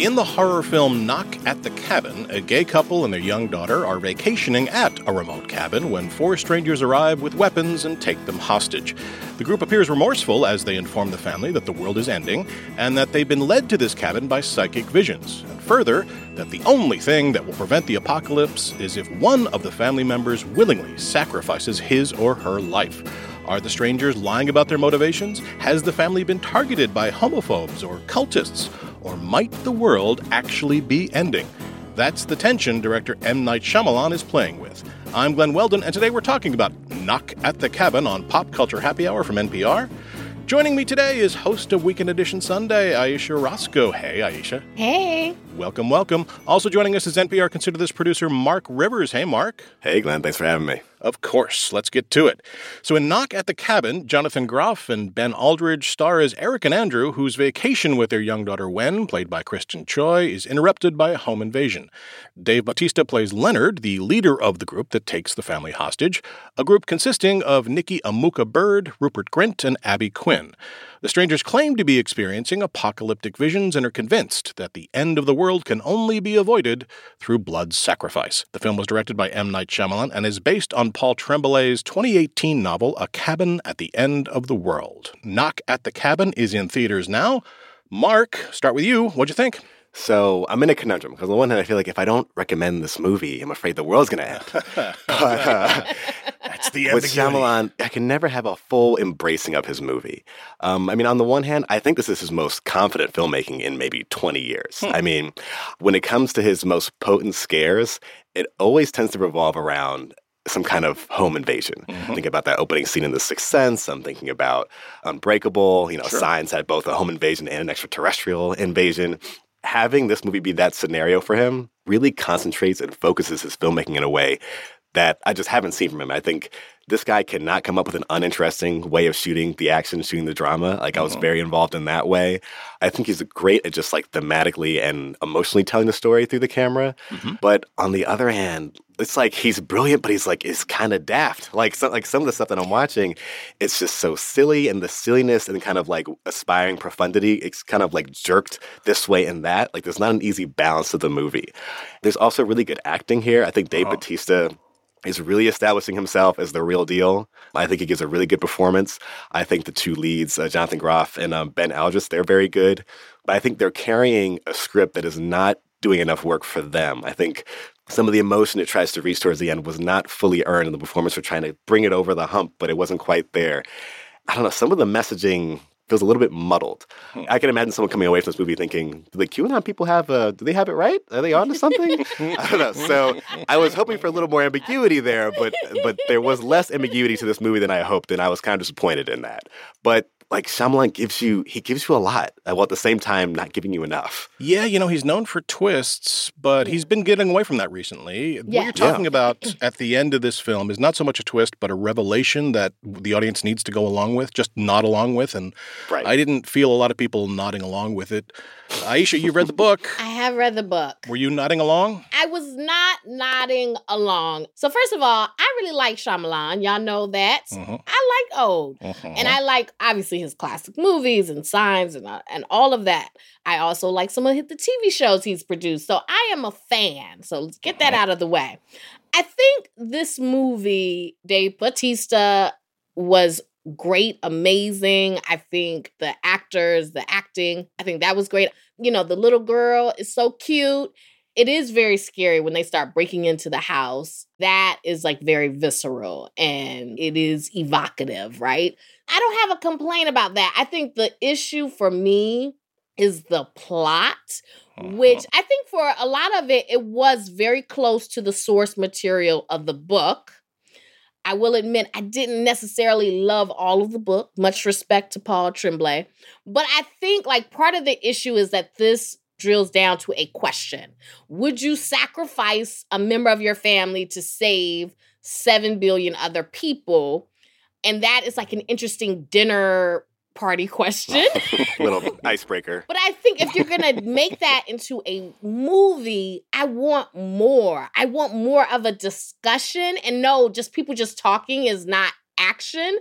In the horror film Knock at the Cabin, a gay couple and their young daughter are vacationing at a remote cabin when four strangers arrive with weapons and take them hostage. The group appears remorseful as they inform the family that the world is ending and that they've been led to this cabin by psychic visions. And further, that the only thing that will prevent the apocalypse is if one of the family members willingly sacrifices his or her life. Are the strangers lying about their motivations? Has the family been targeted by homophobes or cultists? Or might the world actually be ending? That's the tension director M. Night Shyamalan is playing with. I'm Glen Weldon, and today we're talking about Knock at the Cabin on Pop Culture Happy Hour from NPR. Joining me today is host of Weekend Edition Sunday, Ayesha Rascoe. Hey, Ayesha. Hey. Welcome, welcome. Also joining us is NPR Consider This producer Mark Rivers. Hey, Mark. Hey, Glen. Thanks for having me. Of course. Let's get to it. So, in Knock at the Cabin, Jonathan Groff and Ben Aldridge star as Eric and Andrew, whose vacation with their young daughter Wen, played by Kristen Cui, is interrupted by a home invasion. Dave Bautista plays Leonard, the leader of the group that takes the family hostage, a group consisting of Nikki Amuka Bird, Rupert Grint, and Abby Quinn. The strangers claim to be experiencing apocalyptic visions and are convinced that the end of the world can only be avoided through blood sacrifice. The film was directed by M. Night Shyamalan and is based on Paul Tremblay's 2018 novel, A Cabin at the End of the World. Knock at the Cabin is in theaters now. Mark, start with you. What'd you think? So I'm in a conundrum because on the one hand, I feel like if I don't recommend this movie, I'm afraid the world's going to end. but, uh, That's the end with Shyamalan, I can never have a full embracing of his movie. Um, I mean, on the one hand, I think this is his most confident filmmaking in maybe 20 years. Hmm. I mean, when it comes to his most potent scares, it always tends to revolve around some kind of home invasion. Mhm. Think about that opening scene in The Sixth Sense. I'm thinking about Unbreakable. You know, Sure. Signs had both a home invasion and an extraterrestrial invasion. Having this movie be that scenario for him really concentrates and focuses his filmmaking in a way that I just haven't seen from him. I think this guy cannot come up with an uninteresting way of shooting the action, shooting the drama. Like I was Mhm. very involved in that way. I think he's great at just like thematically and emotionally telling the story through the camera. Mhm. But on the other hand, it's like he's brilliant, but he's like is kind of daft. Like some like some of the stuff that I'm watching, it's just so silly, and the silliness and kind of like aspiring profundity, it's kind of like jerked this way and that. Like there's not an easy balance to the movie. There's also really good acting here. I think Dave Uh-huh. Bautista is really establishing himself as the real deal. I think he gives a really good performance. I think the two leads, uh, Jonathan Groff and um, Ben Aldridge, they're very good. But I think they're carrying a script that is not doing enough work for them. I think some of the emotion it tries to reach towards the end was not fully earned in the performance. We're trying to bring it over the hump, but it wasn't quite there. I don't know. Some of the messaging feels a little bit muddled. Hmm. I can imagine someone coming away from this movie thinking, "Do the QAnon people have? Uh, do they have it right? Are they onto something?" I don't know. So I was hoping for a little more ambiguity there, but but there was less ambiguity to this movie than I hoped, and I was kind of disappointed in that. But like Shyamalan gives you, he gives you a lot, uh, while at the same time not giving you enough. Yeah, you know, he's known for twists, but he's been getting away from that recently. What you're talking about at the end of this film is not so much a twist, but a revelation that the audience needs to go along with, just nod along with. And Right. I didn't feel a lot of people nodding along with it. Ayesha, you read the book. I have read the book. Were you nodding along? I was not nodding along. So first of all, I really like Shyamalan. Y'all know that. Mhm. I like old. And I like obviously his classic movies and signs and uh, and all of that. I also like some of the TV shows he's produced. So I am a fan. So let's get that out of the way. I think this movie, Dave Bautista, was great, amazing. I think the actors, the acting, I think that was great. You know, the little girl is so cute. It is very scary when they start breaking into the house. That is like very visceral and it is evocative, right? I don't have a complaint about that. I think the issue for me is the plot, uh-huh. which I think for a lot of it, it was very close to the source material of the book. I will admit I didn't necessarily love all of the book. Much respect to Paul Tremblay. But I think like part of the issue is that this drills down to a question. Would you sacrifice a member of your family to save 7 billion other people? And that is like an interesting dinner party question. Little icebreaker. But I think if you're gonna make that into a movie, I want more. I want more of a discussion. And no, just people just talking is not action.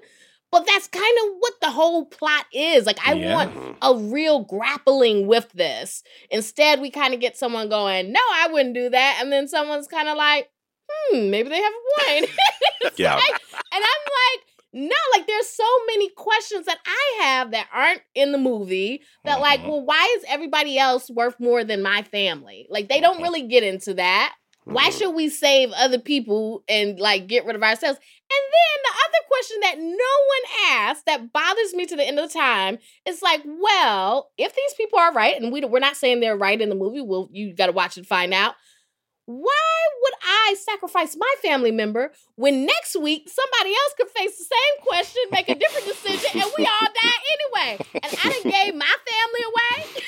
But that's kind of what the whole plot is. Like, I Yeah. want a real grappling with this. Instead, we kind of get someone going, No, I wouldn't do that. And then someone's kind of like, Hmm, maybe they have a point. Yeah. like- and I'm like, no, like there's so many questions that I have that aren't in the movie that like, Mhm. well, why is everybody else worth more than my family? Like they don't Mhm. really get into that. Why Mhm. should we save other people and like get rid of ourselves? And then the other question that no one asked that bothers me to the end of the time is like, well, if these people are right, and we we're not saying they're right in the movie, well, you got to watch and find out. Why would I sacrifice my family member when next week somebody else could face the same question, make a different decision, and we all die anyway? And I done gave my family away.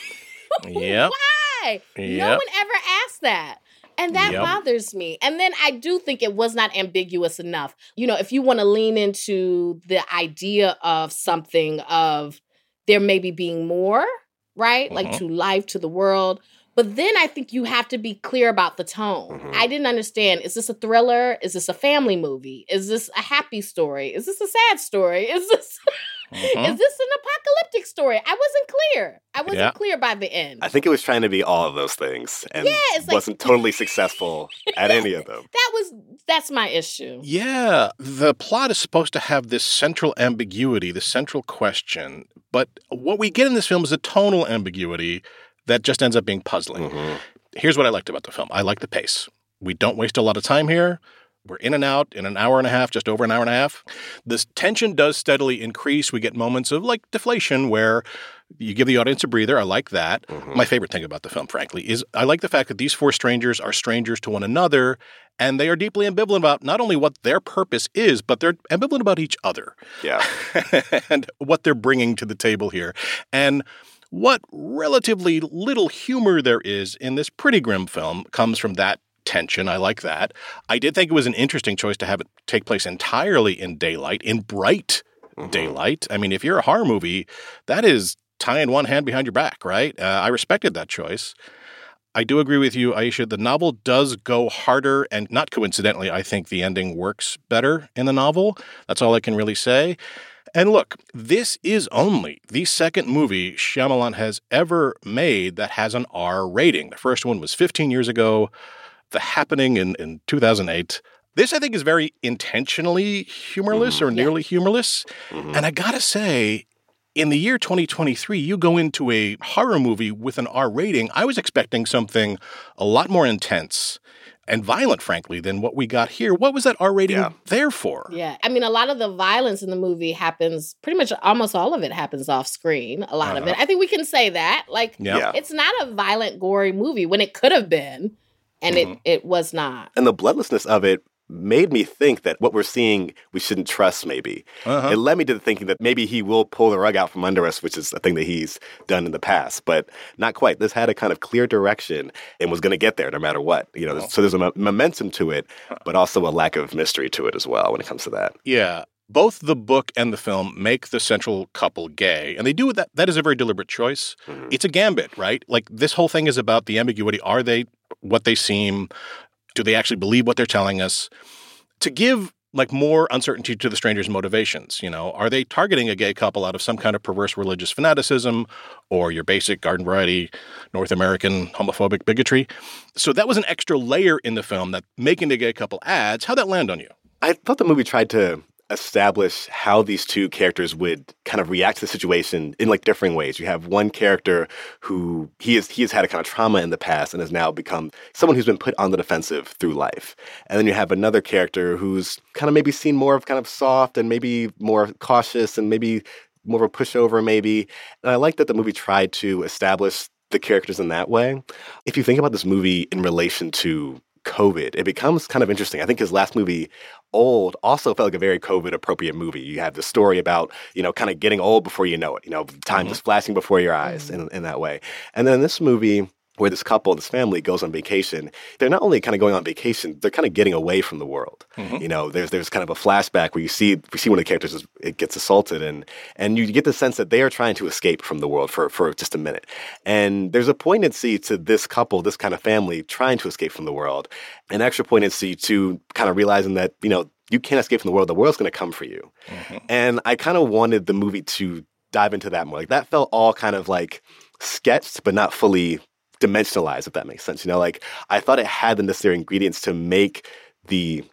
Yep. Why? No one ever asked that. And that Yep. bothers me. And then I do think it was not ambiguous enough. You know, if you want to lean into the idea of something of there maybe being more, right? Like Mhm. to life, to the world. But then I think you have to be clear about the tone. Mhm. I didn't understand. Is this a thriller? Is this a family movie? Is this a happy story? Is this a sad story? Is this Mhm. is this an apocalyptic story? I wasn't clear. I wasn't Yeah. clear by the end. I think it was trying to be all of those things and Yeah, it's like- wasn't totally successful at any of them. that was that's my issue. Yeah, the plot is supposed to have this central ambiguity, the central question, but what we get in this film is a tonal ambiguity that just ends up being puzzling. Mhm. Here's what I liked about the film I like the pace. We don't waste a lot of time here. We're in and out in an hour and a half, just over an hour and a half. This tension does steadily increase. We get moments of like deflation where you give the audience a breather. I like that. Mhm. My favorite thing about the film, frankly, is I like the fact that these four strangers are strangers to one another and they are deeply ambivalent about not only what their purpose is, but they're ambivalent about each other Yeah. and what they're bringing to the table here. And what relatively little humor there is in this pretty grim film comes from that tension. I like that. I did think it was an interesting choice to have it take place entirely in daylight, in bright Mhm. daylight. I mean, if you're a horror movie, that is tying one hand behind your back, right? Uh, I respected that choice. I do agree with you, Ayesha. The novel does go harder, and not coincidentally, I think the ending works better in the novel. That's all I can really say. And look, this is only the second movie Shyamalan has ever made that has an R rating. The first one was 15 years ago, The Happening in, in 2008. This, I think, is very intentionally humorless Mhm. or nearly humorless. Mhm. And I gotta say, in the year 2023, you go into a horror movie with an R rating. I was expecting something a lot more intense and violent, frankly, than what we got here. What was that R rating Yeah. there for? Yeah. I mean, a lot of the violence in the movie happens pretty much almost all of it happens off screen. A lot of it. Uh-huh. I think we can say that. Like Yeah. Yeah. it's not a violent, gory movie when it could have been. And Mhm. it it was not. And the bloodlessness of it made me think that what we're seeing we shouldn't trust maybe. Uh-huh. It led me to the thinking that maybe he will pull the rug out from under us, which is a thing that he's done in the past, but not quite. This had a kind of clear direction and was going to get there no matter what. You know, Oh. so there's a momentum to it, but also a lack of mystery to it as well when it comes to that. Yeah. Both the book and the film make the central couple gay, and they do that. That is a very deliberate choice. Mhm. It's a gambit, right? Like this whole thing is about the ambiguity. Are they what they seem? Do they actually believe what they're telling us? To give like more uncertainty to the stranger's motivations, you know, are they targeting a gay couple out of some kind of perverse religious fanaticism or your basic garden variety North American homophobic bigotry? So that was an extra layer in the film that making the gay couple adds. How'd that land on you? I thought the movie tried to establish how these two characters would kind of react to the situation in like differing ways. You have one character who he has he has had a kind of trauma in the past and has now become someone who's been put on the defensive through life. And then you have another character who's kind of maybe seen more of kind of soft and maybe more cautious and maybe more of a pushover maybe. And I like that the movie tried to establish the characters in that way. If you think about this movie in relation to COVID, it becomes kind of interesting. I think his last movie, Old, also felt like a very COVID appropriate movie. You have the story about, you know, kind of getting old before you know it, you know, time Mhm. just flashing before your eyes in, in that way. And then this movie, where this couple, this family goes on vacation. They're not only kind of going on vacation, they're kind of getting away from the world. Mm-hmm. You know, there's there's kind of a flashback where you see we see one of the characters is, it gets assaulted and and you get the sense that they are trying to escape from the world for for just a minute. And there's a poignancy to this couple, this kind of family trying to escape from the world. An extra poignancy to kind of realizing that, you know, you can't escape from the world. The world's going to come for you. Mm-hmm. And I kind of wanted the movie to dive into that more. Like that felt all kind of like sketched, but not fully dimensionalized, if that makes sense. You know, like I thought it had the necessary ingredients to make the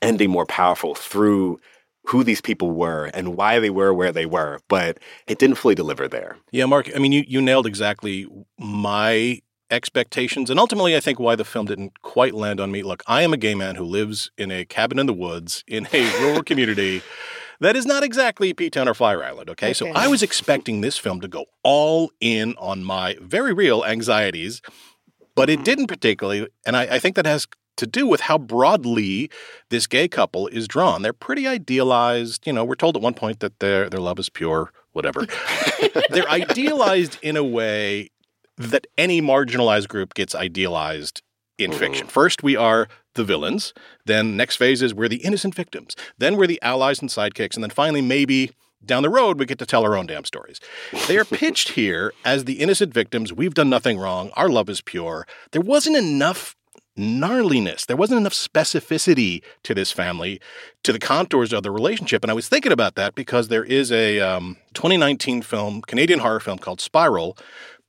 ending more powerful through who these people were and why they were where they were, but it didn't fully deliver there. Yeah, Mark, I mean, you, you nailed exactly my expectations and ultimately I think why the film didn't quite land on me. Look, I am a gay man who lives in a cabin in the woods in a rural community that is not exactly P Town or Fire Island, okay? okay? So I was expecting this film to go all in on my very real anxieties, but it didn't particularly. And I, I think that has to do with how broadly this gay couple is drawn. They're pretty idealized. You know, we're told at one point that their their love is pure, whatever. They're idealized in a way that any marginalized group gets idealized in mm-hmm. fiction. First, we are the villains. Then, next phase is we're the innocent victims. Then, we're the allies and sidekicks. And then finally, maybe down the road, we get to tell our own damn stories. They are pitched here as the innocent victims. We've done nothing wrong. Our love is pure. There wasn't enough gnarliness. There wasn't enough specificity to this family, to the contours of the relationship. And I was thinking about that because there is a um, 2019 film, Canadian horror film called Spiral,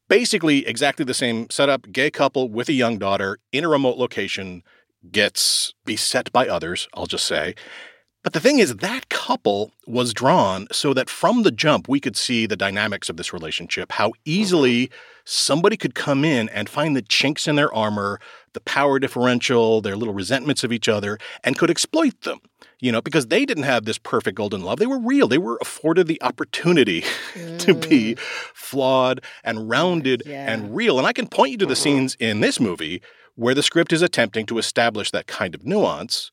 basically exactly the same setup gay couple with a young daughter in a remote location gets beset by others, I'll just say. But the thing is, that couple was drawn so that from the jump, we could see the dynamics of this relationship, how easily somebody could come in and find the chinks in their armor, the power differential, their little resentments of each other, and could exploit them you know, because they didn't have this perfect golden love. They were real. They were afforded the opportunity mm. to be mm. flawed and rounded yeah. and real. And I can point you to the scenes in this movie where the script is attempting to establish that kind of nuance,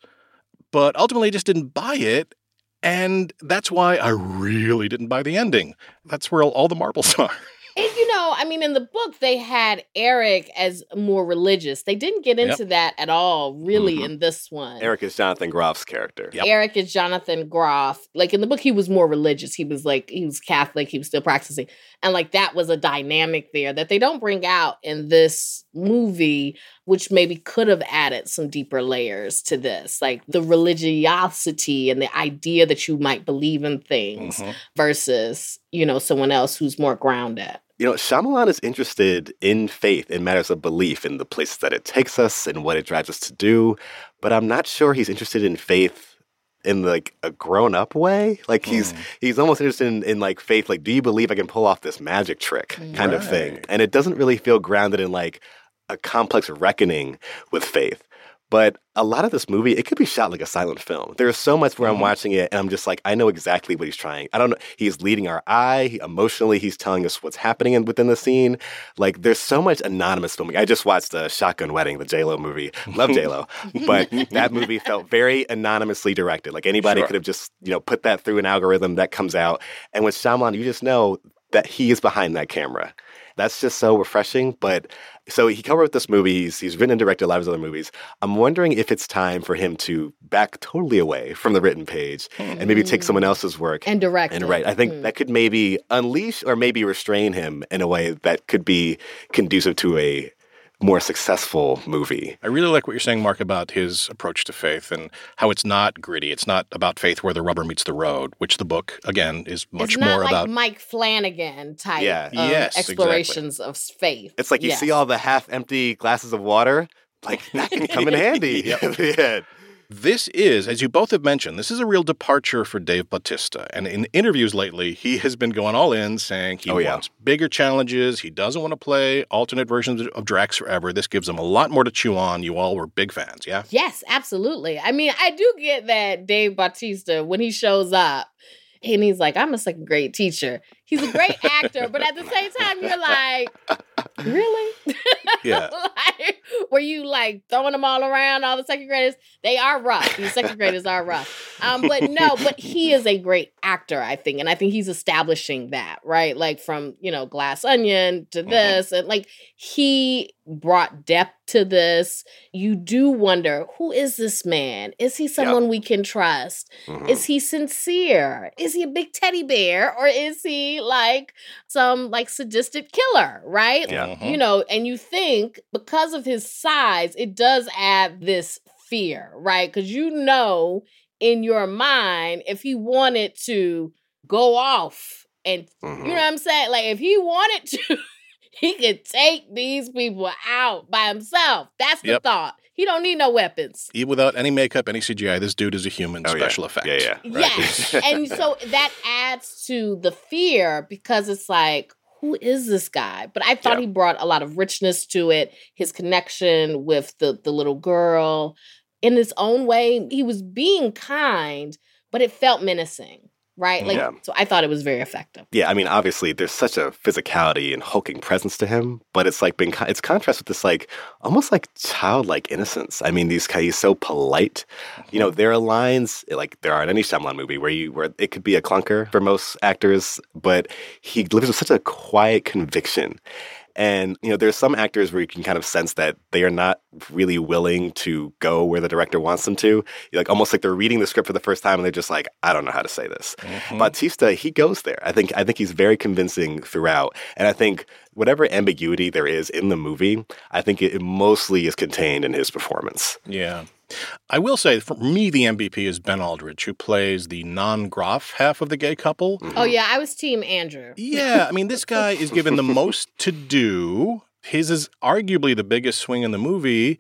but ultimately I just didn't buy it. And that's why I really didn't buy the ending. That's where all the marbles are. And you know, I mean, in the book, they had Eric as more religious. They didn't get into yep. that at all, really, mm-hmm. in this one. Eric is Jonathan Groff's character. Yep. Eric is Jonathan Groff. Like in the book, he was more religious. He was like, he was Catholic. He was still practicing. And like that was a dynamic there that they don't bring out in this movie, which maybe could have added some deeper layers to this. Like the religiosity and the idea that you might believe in things mm-hmm. versus, you know, someone else who's more grounded. You know, Shyamalan is interested in faith in matters of belief in the places that it takes us and what it drives us to do, but I'm not sure he's interested in faith in like a grown up way. Like he's mm. he's almost interested in, in, like faith. Like, do you believe I can pull off this magic trick kind right. of thing? And it doesn't really feel grounded in like a complex reckoning with faith. But a lot of this movie, it could be shot like a silent film. There's so much where mm-hmm. I'm watching it and I'm just like, I know exactly what he's trying. I don't know. He's leading our eye. emotionally, he's telling us what's happening in, within the scene. Like, there's so much anonymous filming. I just watched the Shotgun Wedding, the J-Lo movie. Love J-Lo. but that movie felt very anonymously directed. Like, anybody sure. could have just, you know, put that through an algorithm that comes out. And with Shyamalan, you just know that he is behind that camera. That's just so refreshing. But so he co-wrote this movie. He's, he's written and directed a lot of his other movies. I'm wondering if it's time for him to back totally away from the written page mm. and maybe take someone else's work and direct and write. I think mm. that could maybe unleash or maybe restrain him in a way that could be conducive to a more successful movie. I really like what you're saying, Mark, about his approach to faith and how it's not gritty. It's not about faith where the rubber meets the road, which the book, again, is much more like about. Mike Flanagan type yeah. yes, explorations exactly. of faith. It's like you yes. see all the half empty glasses of water, like that can come in handy. yeah. This is, as you both have mentioned, this is a real departure for Dave Bautista. And in interviews lately, he has been going all in saying he oh, yeah. wants bigger challenges. He doesn't want to play alternate versions of Drax forever. This gives him a lot more to chew on. You all were big fans, yeah? Yes, absolutely. I mean, I do get that Dave Bautista, when he shows up, and he's like, I'm a second grade teacher. He's a great actor, but at the same time, you're like, Really? Yeah. like, were you like throwing them all around? All the second graders, they are rough. These second graders are rough. Um, but no, but he is a great actor, I think, and I think he's establishing that right, like from you know Glass Onion to Mhm. this, and like he brought depth to this. You do wonder who is this man? Is he someone we can trust? Mhm. Is he sincere? Is he a big teddy bear or is he like some like sadistic killer, right? Yeah. You know, and you think because of his size, it does add this fear, right? Because you know in your mind, if he wanted to go off and Mhm. you know what I'm saying? Like if he wanted to, he could take these people out by himself. That's the Yep. thought. He don't need no weapons. Even without any makeup, any CGI, this dude is a human Oh, yeah. special effects. Yeah, yeah. Right? Yes. and so that adds to the fear because it's like, who is this guy? But I thought Yeah. he brought a lot of richness to it. His connection with the the little girl, in his own way, he was being kind, but it felt menacing, right? Like, Yeah. so I thought it was very effective. Yeah, I mean, obviously, there's such a physicality and hulking presence to him, but it's like been it's contrast with this like almost like childlike innocence. I mean, these he's so polite. You know, mm-hmm. there are lines like there are in any Shyamalan movie where you where it could be a clunker for most actors, but he lives with such a quiet conviction. And you know, there's some actors where you can kind of sense that they are not really willing to go where the director wants them to. Like almost like they're reading the script for the first time and they're just like, I don't know how to say this. Mhm. Bautista, he goes there. I think I think he's very convincing throughout. And I think whatever ambiguity there is in the movie, I think it, it mostly is contained in his performance. Yeah. I will say, for me, the MVP is Ben Aldridge, who plays the non Groff half of the gay couple. Mm-hmm. Oh yeah, I was team Andrew. Yeah, I mean, this guy is given the most to do. His is arguably the biggest swing in the movie,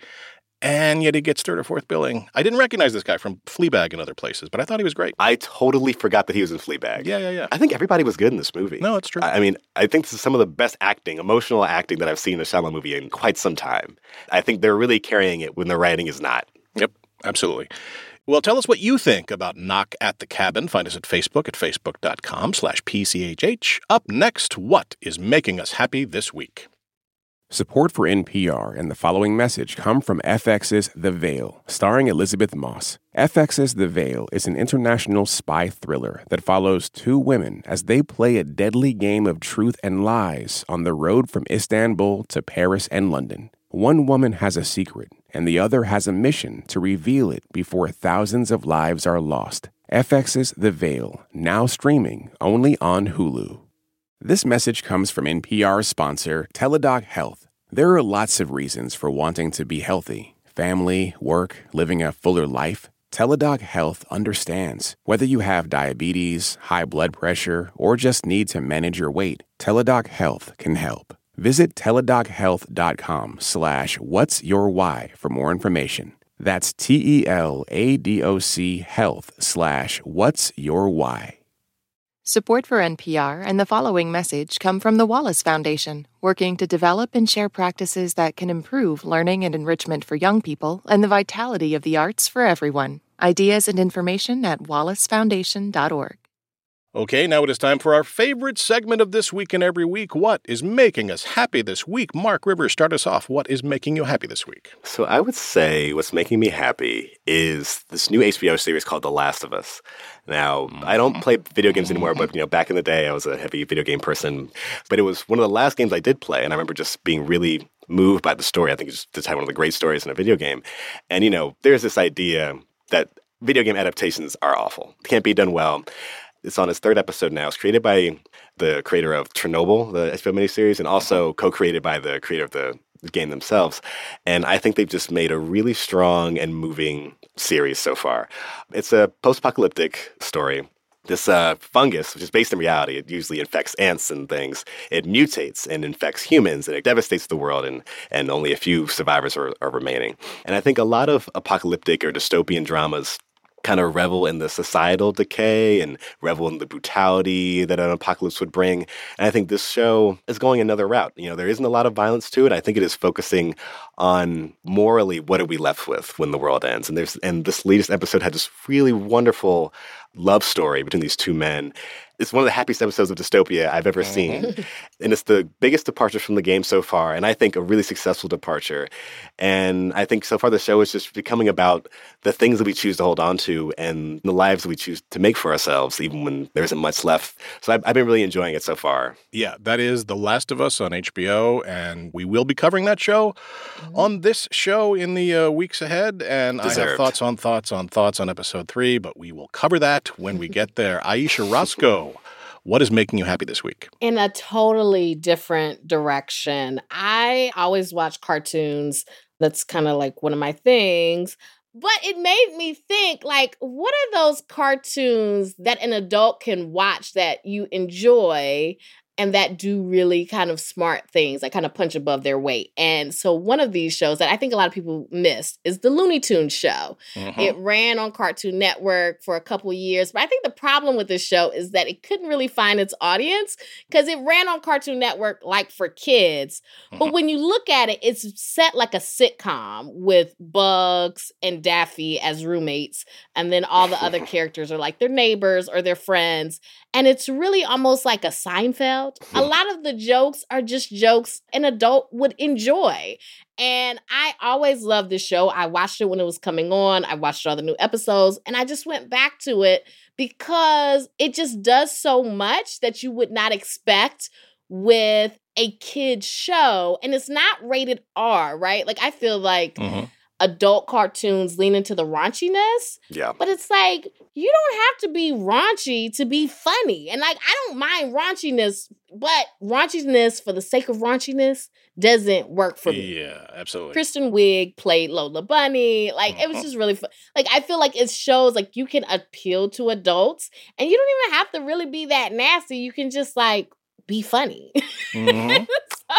and yet he gets third or fourth billing. I didn't recognize this guy from Fleabag and other places, but I thought he was great. I totally forgot that he was in Fleabag. Yeah, yeah, yeah. I think everybody was good in this movie. No, it's true. I I mean, I think this is some of the best acting, emotional acting that I've seen in a Shyamalan movie in quite some time. I think they're really carrying it when the writing is not. Absolutely. Well, tell us what you think about Knock at the Cabin. Find us at Facebook at facebook.com slash PCHH. Up next, what is making us happy this week? Support for NPR and the following message come from FX's The Veil, starring Elisabeth Moss. FX's The Veil is an international spy thriller that follows two women as they play a deadly game of truth and lies on the road from Istanbul to Paris and London. One woman has a secret, and the other has a mission to reveal it before thousands of lives are lost. FX's The Veil, now streaming only on Hulu. This message comes from NPR sponsor Teladoc Health. There are lots of reasons for wanting to be healthy family, work, living a fuller life. Teladoc Health understands. Whether you have diabetes, high blood pressure, or just need to manage your weight, Teladoc Health can help. Visit teladochealth.com slash what's your why for more information. That's T-E-L-A-D-O-C health slash what's your why. Support for NPR and the following message come from the Wallace Foundation, working to develop and share practices that can improve learning and enrichment for young people and the vitality of the arts for everyone. Ideas and information at wallacefoundation.org. Okay, now it is time for our favorite segment of this week and every week. What is making us happy this week? Mark Rivers, start us off. What is making you happy this week? So I would say what's making me happy is this new HBO series called The Last of Us. Now, I don't mm-hmm. play video games anymore, but you know, back in the day I was a heavy video game person. But it was one of the last games I did play, and I remember just being really moved by the story. I think it's just one of the great stories in a video game. And you know, there's this idea that video game adaptations are awful. They can't be done well. It's on its third episode now. It's created by the creator of Chernobyl, the HBO miniseries, and also co-created by the creator of the game themselves. And I think they've just made a really strong and moving series so far. It's a post-apocalyptic story. This uh, fungus, which is based in reality, it usually infects ants and things. It mutates and infects humans, and it devastates the world, and, and only a few survivors are, are remaining. And I think a lot of apocalyptic or dystopian dramas kind of revel in the societal decay and revel in the brutality that an apocalypse would bring. And I think this show is going another route. You know, there isn't a lot of violence to it. I think it is focusing on morally what are we left with when the world ends. And there's and this latest episode had this really wonderful love story between these two men it's one of the happiest episodes of Dystopia I've ever seen. Mm-hmm. and it's the biggest departure from the game so far, and I think a really successful departure. And I think so far the show is just becoming about the things that we choose to hold on to and the lives that we choose to make for ourselves, even when there isn't much left. So I've, I've been really enjoying it so far. Yeah, that is The Last of Us on HBO, and we will be covering that show. On this show in the uh, weeks ahead. And Deserved. I have thoughts on thoughts on thoughts on episode three, but we will cover that when we get there. Ayesha Rascoe what is making you happy this week? In a totally different direction. I always watch cartoons. That's kind of like one of my things. But it made me think like, what are those cartoons that an adult can watch that you enjoy and that do really kind of smart things, that kind of punch above their weight. And so one of these shows that I think a lot of people missed is the Looney Tunes show. Mm-hmm. It ran on Cartoon Network for a couple years, but I think the problem with this show is that it couldn't really find its audience because it ran on Cartoon Network like for kids. Mm-hmm. But when you look at it, it's set like a sitcom with Bugs and Daffy as roommates, and then all the other characters are like their neighbors or their friends. And it's really almost like a Seinfeld. A lot of the jokes are just jokes an adult would enjoy. And I always loved this show. I watched it when it was coming on. I watched all the new episodes and I just went back to it because it just does so much that you would not expect with a kid show. And it's not rated R, right? Like I feel like mm-hmm adult cartoons lean into the raunchiness. Yeah. But it's like, you don't have to be raunchy to be funny. And like, I don't mind raunchiness, but raunchiness for the sake of raunchiness doesn't work for me. Yeah, absolutely. Kristen Wiig played Lola Bunny. Like, mm-hmm. it was uh-huh. just really fun. Like, I feel like it shows like you can appeal to adults and you don't even have to really be that nasty. You can just like be funny. Mm-hmm.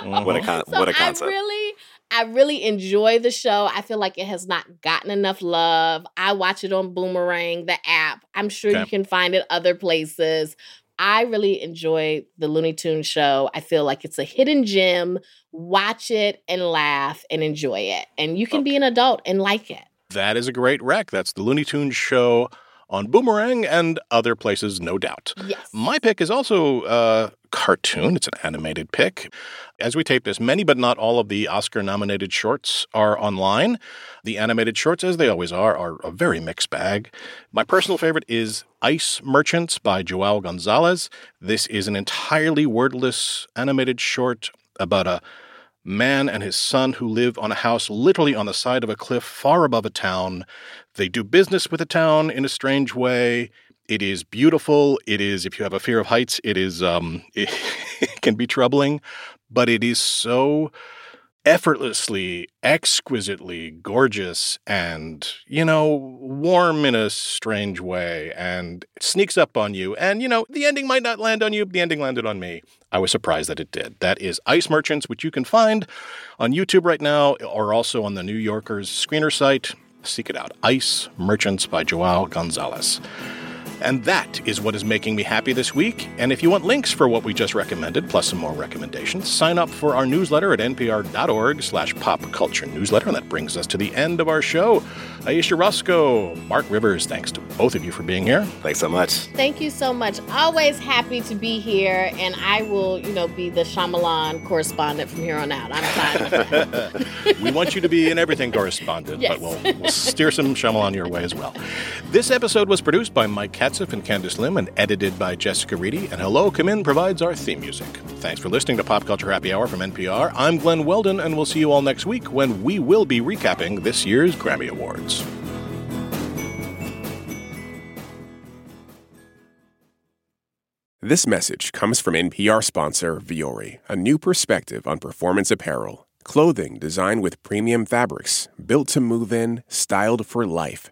so, what a con- so what a concept. I really I really enjoy the show. I feel like it has not gotten enough love. I watch it on Boomerang, the app. I'm sure okay. you can find it other places. I really enjoy the Looney Tunes show. I feel like it's a hidden gem. Watch it and laugh and enjoy it. And you can okay. be an adult and like it. That is a great rec. That's the Looney Tunes show on Boomerang and other places, no doubt. Yes. My pick is also a cartoon. It's an animated pick. As we tape this, many but not all of the Oscar nominated shorts are online. The animated shorts, as they always are, are a very mixed bag. My personal favorite is Ice Merchants by Joao Gonzalez. This is an entirely wordless animated short about a man and his son who live on a house literally on the side of a cliff far above a town. They do business with the town in a strange way. It is beautiful. It is, if you have a fear of heights, it is, um, it, it can be troubling, but it is so effortlessly, exquisitely gorgeous and, you know, warm in a strange way and sneaks up on you. And, you know, the ending might not land on you, the ending landed on me. I was surprised that it did. That is Ice Merchants, which you can find on YouTube right now or also on the New Yorker's screener site. Seek it out. Ice Merchants by Joao Gonzalez. And that is what is making me happy this week. And if you want links for what we just recommended, plus some more recommendations, sign up for our newsletter at npr.org slash pop culture newsletter. And that brings us to the end of our show. Ayesha Rascoe, Mark Rivers, thanks to both of you for being here. Thanks so much. Thank you so much. Always happy to be here. And I will, you know, be the Shyamalan correspondent from here on out. I'm fine We want you to be an everything correspondent, yes. but we'll, we'll steer some Shyamalan your way as well. This episode was produced by Mike Katz And Candice Lim and edited by Jessica Reedy. And Hello Come In provides our theme music. Thanks for listening to Pop Culture Happy Hour from NPR. I'm Glen Weldon, and we'll see you all next week when we will be recapping this year's Grammy Awards. This message comes from NPR sponsor Vuori, a new perspective on performance apparel. Clothing designed with premium fabrics, built to move in, styled for life.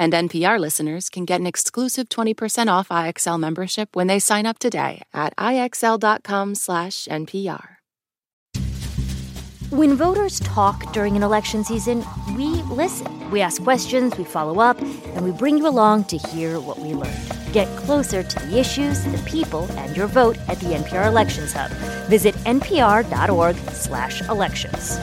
And NPR listeners can get an exclusive 20% off IXL membership when they sign up today at IXL.com/NPR. When voters talk during an election season, we listen. We ask questions, we follow up, and we bring you along to hear what we learned. Get closer to the issues, the people, and your vote at the NPR Elections Hub. Visit npr.org/elections.